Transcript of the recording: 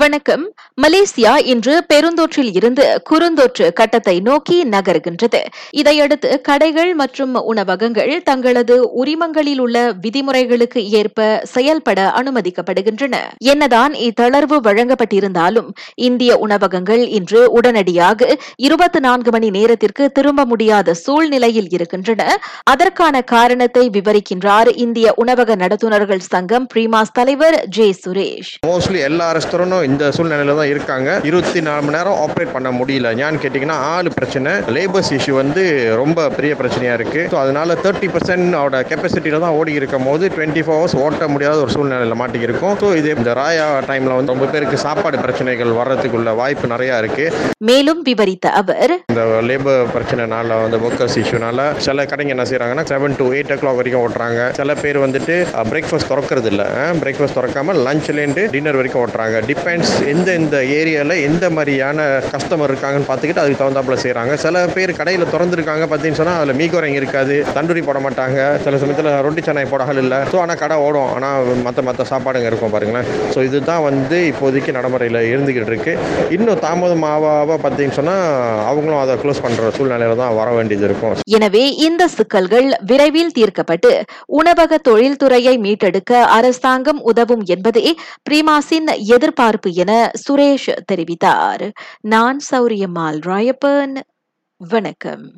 வணக்கம். மலேசியா இன்று பெருந்தொற்றில் இருந்து குறுந்தொற்று கட்டத்தை நோக்கி நகருகின்றது. இதையடுத்து கடைகள் மற்றும் உணவகங்கள் தங்களது உரிமங்களில் உள்ள விதிமுறைகளுக்கு ஏற்ப செயல்பட அனுமதிக்கப்படுகின்றன. என்னதான் இத்தளர்வு வழங்கப்பட்டிருந்தாலும் இந்திய உணவகங்கள் இன்று உடனடியாக இருபத்தி நான்கு மணி நேரத்திற்கு திரும்ப முடியாத சூழ்நிலையில் இருக்கின்றன. அதற்கான காரணத்தை விவரிக்கின்றார் இந்திய உணவக நடத்துனர்கள் சங்கம் பிரீமாஸ் தலைவர் ஜே சுரேஷ். மோஸ்ட்லி எல்லா இந்த சூழ்நிலையில தான் இருக்காங்க. இருபத்தி நாலு மணி நேரம் ஆப்ரேட் பண்ண முடியல. ஏன்னு கேட்டிங்கன்னா ஆள் பிரச்சனை. லேபர்ஸ் இஷ்யூ வந்து ரொம்ப பெரிய பிரச்சனையாக இருக்குது ஸோ அதனால தேர்ட்டி பர்சன்ட் அவட கெப்பாசிட்டியில் தான் ஓடி இருக்கும் போது டுவெண்ட்டி ஃபோர் ஹவர்ஸ் ஓட்ட முடியாத ஒரு சூழ்நிலையில் மாட்டிக்கிருக்கும் ஸோ இது இந்த ராயா டைமில் வந்து ரொம்ப பேருக்கு சாப்பாடு பிரச்சனைகள் வர்றதுக்குள்ள வாய்ப்பு நிறையா இருக்குது மேலும் விவரித்த அவர் இந்த லேபர் பிரச்சனைனால வந்து ஒர்க்கர்ஸ் இஷ்யூனால சில கடைங்க என்ன செய்கிறாங்கன்னா seven to eight o'clock வரைக்கும் ஓட்டுறாங்க. சில பேர் வந்துட்டு பிரேக்ஃபாஸ்ட் திறக்கிறது இல்லை. பிரேக்ஃபாஸ்ட் திறக்காம லஞ்ச்லேருந்து டின்னர் வரைக்கும் ஓட்டுறாங்க. டிபெண்ட்ஸ் எந்த இந்த ஏரியாவில் எந்த மாதிரியான கஸ்டமர் இருக்காங்கன்னு பார்த்துக்கிட்டு அதுக்கு தகுந்தாப்புல செய்கிறாங்க சில பேர் கடையில் திறந்துருக்காங்க பார்த்தீங்கன்னு சொன்னால் அதில் மீகோரங்க இருக்காது தண்டூரி போட மாட்டாங்க. சில சமயத்தில் ரொட்டி சென்னை போடகள் இல்லை. ஸோ ஆனால் கடை ஓடும். ஆனால் மற்ற மற்ற சாப்பாடுங்க இருக்கும் பாருங்களேன். ஸோ இதுதான் வந்து இப்போதைக்கு நடைமுறையில் இருந்துக்கிட்டு இருக்கு. இன்னும் தாமதம் பார்த்தீங்கன்னு சொன்னால் அவங்களும் அதை க்ளோஸ் பண்ணுற சூழ்நிலையில தான் வர வேண்டியது இருக்கும். எனவே இந்த சிக்கல்கள் விரைவில் தீர்க்கப்பட்டு உணவக தொழில்துறையை மீட்டெடுக்க அரசாங்கம் உதவும் என்பதே பிரிமாசின் எதிர்பார்ப்பு. என சுரேஷ் தெரிவித்தார். நான் சௌரியம்மாள் ராயப்பன். வணக்கம்.